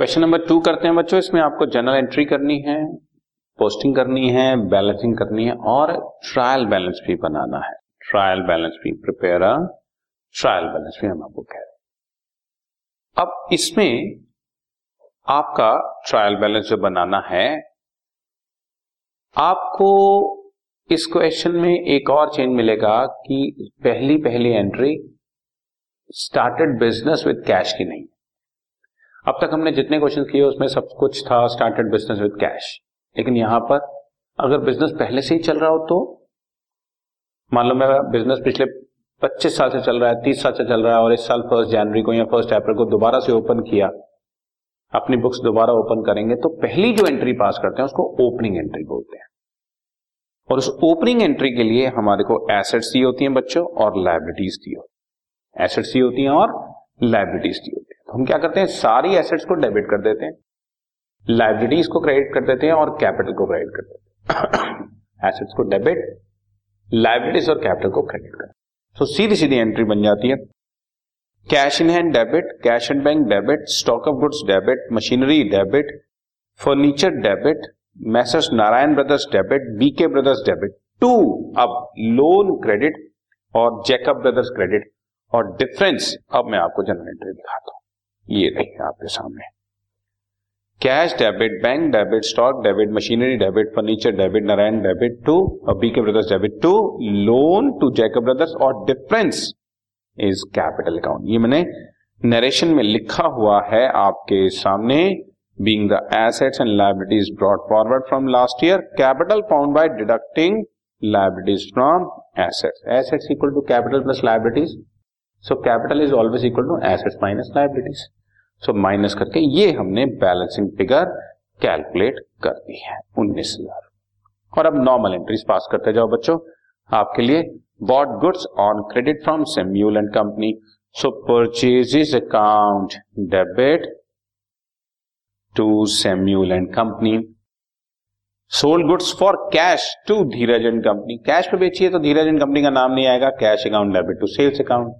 Question number two करते हैं बच्चों, इसमें आपको जनरल एंट्री करनी है पोस्टिंग करनी है बैलेंसिंग करनी है, और ट्रायल बैलेंस भी बनाना है। ट्रायल बैलेंस भी प्रिपेयर ट्रायल बैलेंस भी हम आपको कह रहे हैं। अब इसमें आपका ट्रायल बैलेंस जो बनाना है, आपको इस क्वेश्चन में एक और चेंज मिलेगा कि पहली पहली entry started business with cash की नहीं अब तक हमने जितने क्वेश्चन किए, उसमें सब कुछ था स्टार्टेड बिज़नेस विद कैश लेकिन यहाँ पर अगर बिज़नेस पहले से ही चल रहा हो तो मान लो मेरा बिज़नेस पिछले 25 साल से चल रहा है 30 साल से चल रहा है और इस साल फ़र्स्ट जनवरी को या फ़र्स्ट अप्रैल को दोबारा से ओपन किया, अपनी बुक्स दोबारा ओपन करेंगे तो पहली जो एंट्री पास करते हैं, उसको ओपनिंग एंट्री बोलते हैं। और उस ओपनिंग एंट्री के लिए हमारे को एसेट्स दी होती हैं बच्चों और लाइबिलिटीज दी होती एसेट्स दी होती हैं और लाइबिलिटीज दी होती तो हम क्या करते हैं? सारी एसेट्स को डेबिट कर देते हैं। लाइब्रेरीज को क्रेडिट कर देते हैं और कैपिटल को क्रेडिट कर देते हैं। एसेट्स को डेबिट लाइब्रेरीज और कैपिटल को क्रेडिट कर तो सीधी सीधी एंट्री बन जाती है। Cash in hand debit cash and bank debit stock of goods debit machinery debit furniture debit messrs Narayan brothers debit B K brothers debit to अब लोन क्रेडिट और जैकब ब्रदर्स क्रेडिट और difference अब मैं आपको general entry दिखाता हूँ। ये रही आपके सामने। Cash debit bank debit stock debit machinery debit furniture debit Narayan debit to B K brothers debit to loan to Jacob brothers और डिफरेंस इज़ कैपिटल अकाउंट ये मैंने नरेशन में लिखा हुआ है आपके सामने being the assets and liabilities brought forward from last year capital found by deducting liabilities from assets assets equal to capital plus liabilities so capital is always equal to assets minus liabilities so minus करके ये हमने balancing figure calculate कर दी है, उन्नीस हज़ार। और अब नॉर्मल एंट्रीज पास करते जाओ बच्चों। आपके लिए bought goods on credit from Samuel and company so purchases account debit to Samuel and company sold goods for cash to Dheeraj and company cash पे बेचिए तो धीरज एंड कंपनी का नाम नहीं आएगा। Cash account debit to sales account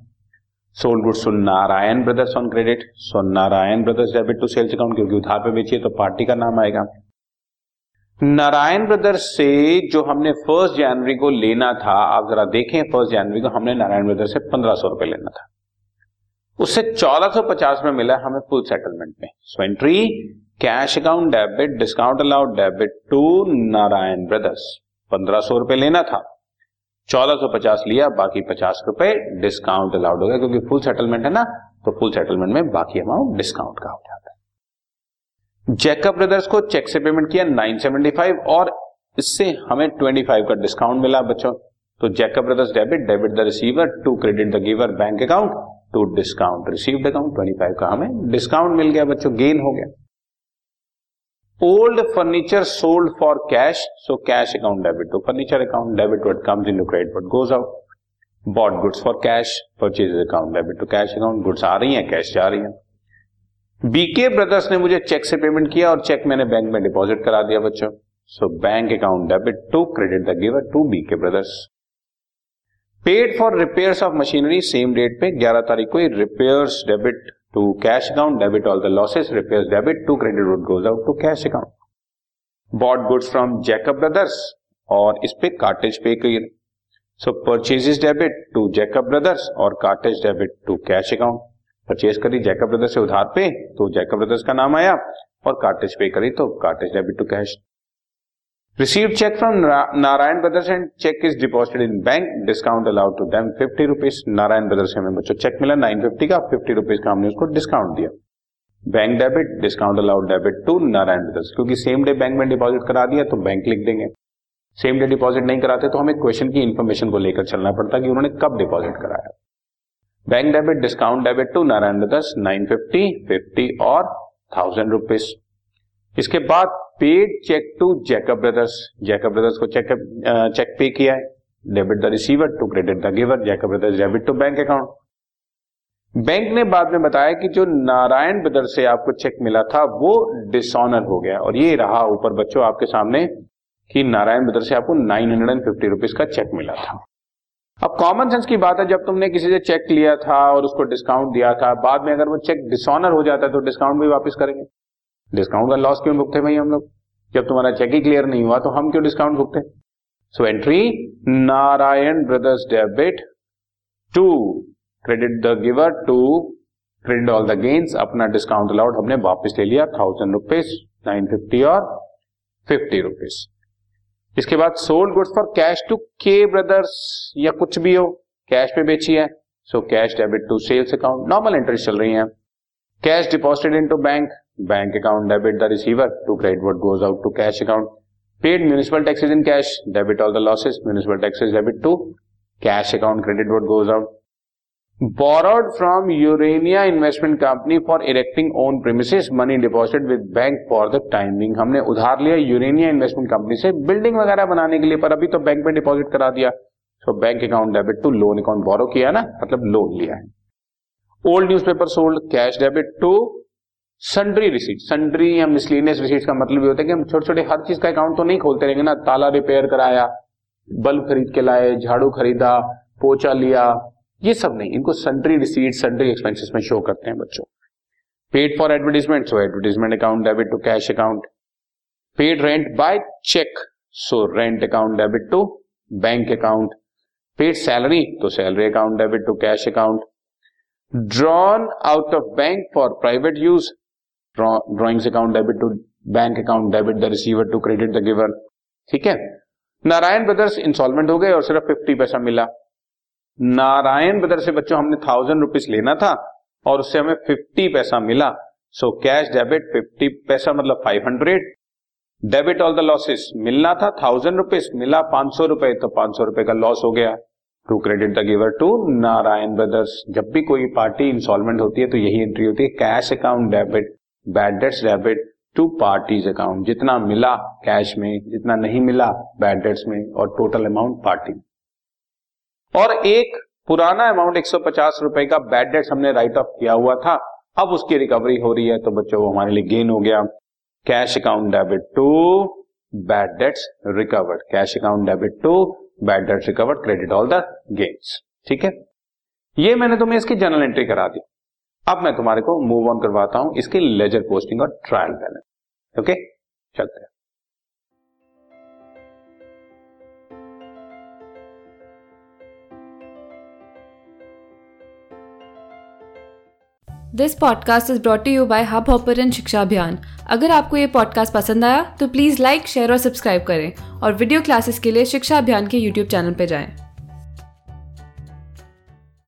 sold goods to Narayan brothers on credit so Narayan brothers debit to sales account क्योंकि उधार पे बेचिए तो पार्टी का नाम आएगा। नारायण ब्रदर्स से जो हमने फ़र्स्ट जनवरी को लेना था, आप जरा देखें फ़र्स्ट जनवरी को हमने नारायण ब्रदर्स से पंद्रह सौ रुपए लेना था। उससे चौदह सौ पचास में मिला हमें फुल सेटलमेंट में। So entry cash account debit discount allowed debit to Narayan brothers. पंद्रह सौ रुपए लेना था। चौदह सौ पचास लिया, बाकी पचास रुपए डिस्काउंट अलाउड हो गया। क्योंकि फुल सेटलमेंट है ना तो फुल सेटलमेंट में बाकी अमाउंट डिस्काउंट का हो जाता है। जैकब ब्रदर्स को चेक से पेमेंट किया 975 और इससे हमें 25 का डिस्काउंट मिला बच्चों। तो Jacob brothers debit debit the receiver to credit the giver bank account to discount received account 25 का हमें डिस्काउंट मिल गया बच्चों गेन हो गया। Old furniture sold for cash so cash account debit to furniture account debit what comes in to credit what goes out bought goods for cash purchase account debit to cash account goods आ रही हैं cash जा रही है। BK brothers ने मुझे cheque से payment किया और चेक मैंने बैंक में डिपॉजिट करा दिया बच्चों। So bank account debit to credit the giver to B K brothers paid for repairs of machinery same date पे 11 तारीख को repairs debit to cash account debit all the losses repair debit to credit what goes out to cash account bought goods from Jacob brothers और इस पे cartage पे clear so purchase debit to Jacob brothers और cartage debit to cash account purchase करी Jacob brothers से उधार पे तो जैकअप ब्रदर्स का नाम आया और कार्टेज पे करी तो cartage debit to cash Received check from Narayan Brothers and check is deposited in bank. Discount allowed to them. 50 rupees. Narayan Brothers से हमें बच्चों चेक मिला 950 का. 50 रुपीज़ का हमने उसको डिस्काउंट दिया. Bank debit discount allowed debit to Narayan brothers क्योंकि सेम डे बैंक में डिपॉजिट करा दिया तो बैंक लिख देंगे. सेम डे डिपॉजिट नहीं कराते तो हमें क्वेश्चन की इन्फॉर्मेशन को लेकर चलना पड़ता कि उन्होंने कब डिपॉजिट कराया. Bank debit discount debit to Narayan brothers 950, 50 और थाउज़ेंड रुपीज़ इसके बाद paid cheque to Jacob brothers Jacob brothers को चेक चेक पे किया है। Debit the receiver to credit the giver Jacob brothers debit to bank account bank ने बाद में बताया कि जो नारायण ब्रदर्स से आपको चेक मिला था, वो डिसऑनर हो गया। और ये रहा ऊपर बच्चों आपके सामने कि नारायण ब्रदर से आपको nine hundred and fifty rupees का चेक मिला था। अब कॉमन सेंस की बात है, जब तुमने किसी से चेक लिया था और उसको डिस्काउंट दिया था, बाद में अगर वो चेक डिसऑनर हो जाता है तो डिस्काउंट भी वापस करेंगे। डिस्काउंट का लॉस क्यों भुगते भाई हम लोग? जब तुम्हारा चेक ही क्लियर नहीं हुआ तो हम क्यों डिस्काउंट भुगते? So entry Narayan brothers debit to credit the giver to credit all the gains अपना डिस्काउंट अलाउड हमने वापस ले लिया थाउज़ेंड रुपीज़ नाइन फिफ्टी और फिफ्टी रुपीज़ इसके बाद sold goods for cash to K brothers या कुछ भी हो कैश पे बेची है so cash debit to sales account normal entries चल रही है. Cash deposited into bank bank account debit the receiver to credit what goes out to cash account paid municipal taxes in cash debit all the losses municipal taxes debit to cash account credit what goes out borrowed from Urania Company for erecting own premises, money deposited with bank for the time being. हमने उधार लिया Urania investment company से building वगैरह बनाने के लिए पर अभी तो बैंक में डिपॉजिट करा दिया। So bank account debit to loan account borrow किया ना? मतलब लोन लिया है। Old newspaper sold cash debit to sundry receipt sundry या मिसलिनियस रिसीट का मतलब होता है कि हम छोटे छोटे हर चीज़ का अकाउंट तो नहीं खोलते रहेंगे ना। ताला रिपेयर कराया, बल्ब खरीद के लाए, झाड़ू खरीदा पोचा लिया, ये सब नहीं। इनको सन्ड्री रिसीट सन्ड्री एक्सपेंसेस में शो करते हैं बच्चों। Paid for advertisement so advertisement account debit to cash account paid rent by cheque so rent account debit to bank account paid salary तो salary account debit to cash account drawn out of bank for private use drawings account debit to bank account debit the receiver to credit the giver ठीक है? Narayan brothers instalment हो गए और सिर्फ़ fifty पैसा मिला। Narayan brother से बच्चों, हमने थाउज़ेंड रुपीज़ लेना था और उससे हमें फिफ्टी पैसा मिला। सो कैश डेबिट फिफ्टी पैसा मतलब five hundred debit all the losses मिलना था थाउज़ेंड रुपीज़ मिला पाँच सौ रुपए तो पाँच सौ रुपए का लॉस हो गया। To credit the giver to Narayan brothers जब भी कोई पार्टी इंस्टॉलमेंट होती है तो यही एंट्री होती है। Cash account debit bad debts debit to parties account जितना मिला कैश में, जितना नहीं मिला बैड डेट्स में और टोटल अमाउंट पार्टी और एक पुराना अमाउंट 150 रुपए का बैड डेट्स हमने राइट ऑफ़ किया हुआ था। अब उसकी रिकवरी हो रही है तो बच्चों हमारे लिए गेन हो गया। Cash account debit to bad debts recovered cash account debit to bad debts recovered credit all the gains ठीक है? ये मैंने तुम्हें इसकी जनरल एंट्री करा दी। अब मैं तुम्हारे को मूव ऑन करवाता हूँ इसकी लेजर पोस्टिंग और ट्रायल बैलेंस ओके चलते हैं। This podcast is brought you by hub hopper Shiksha Abhiyan अगर आपको ये पॉडकास्ट पसंद आया तो प्लीज़ लाइक शेयर और सब्सक्राइब करें और वीडियो क्लासेस के लिए शिक्षा अभियान के यूट्यूब चैनल पर जाएँ।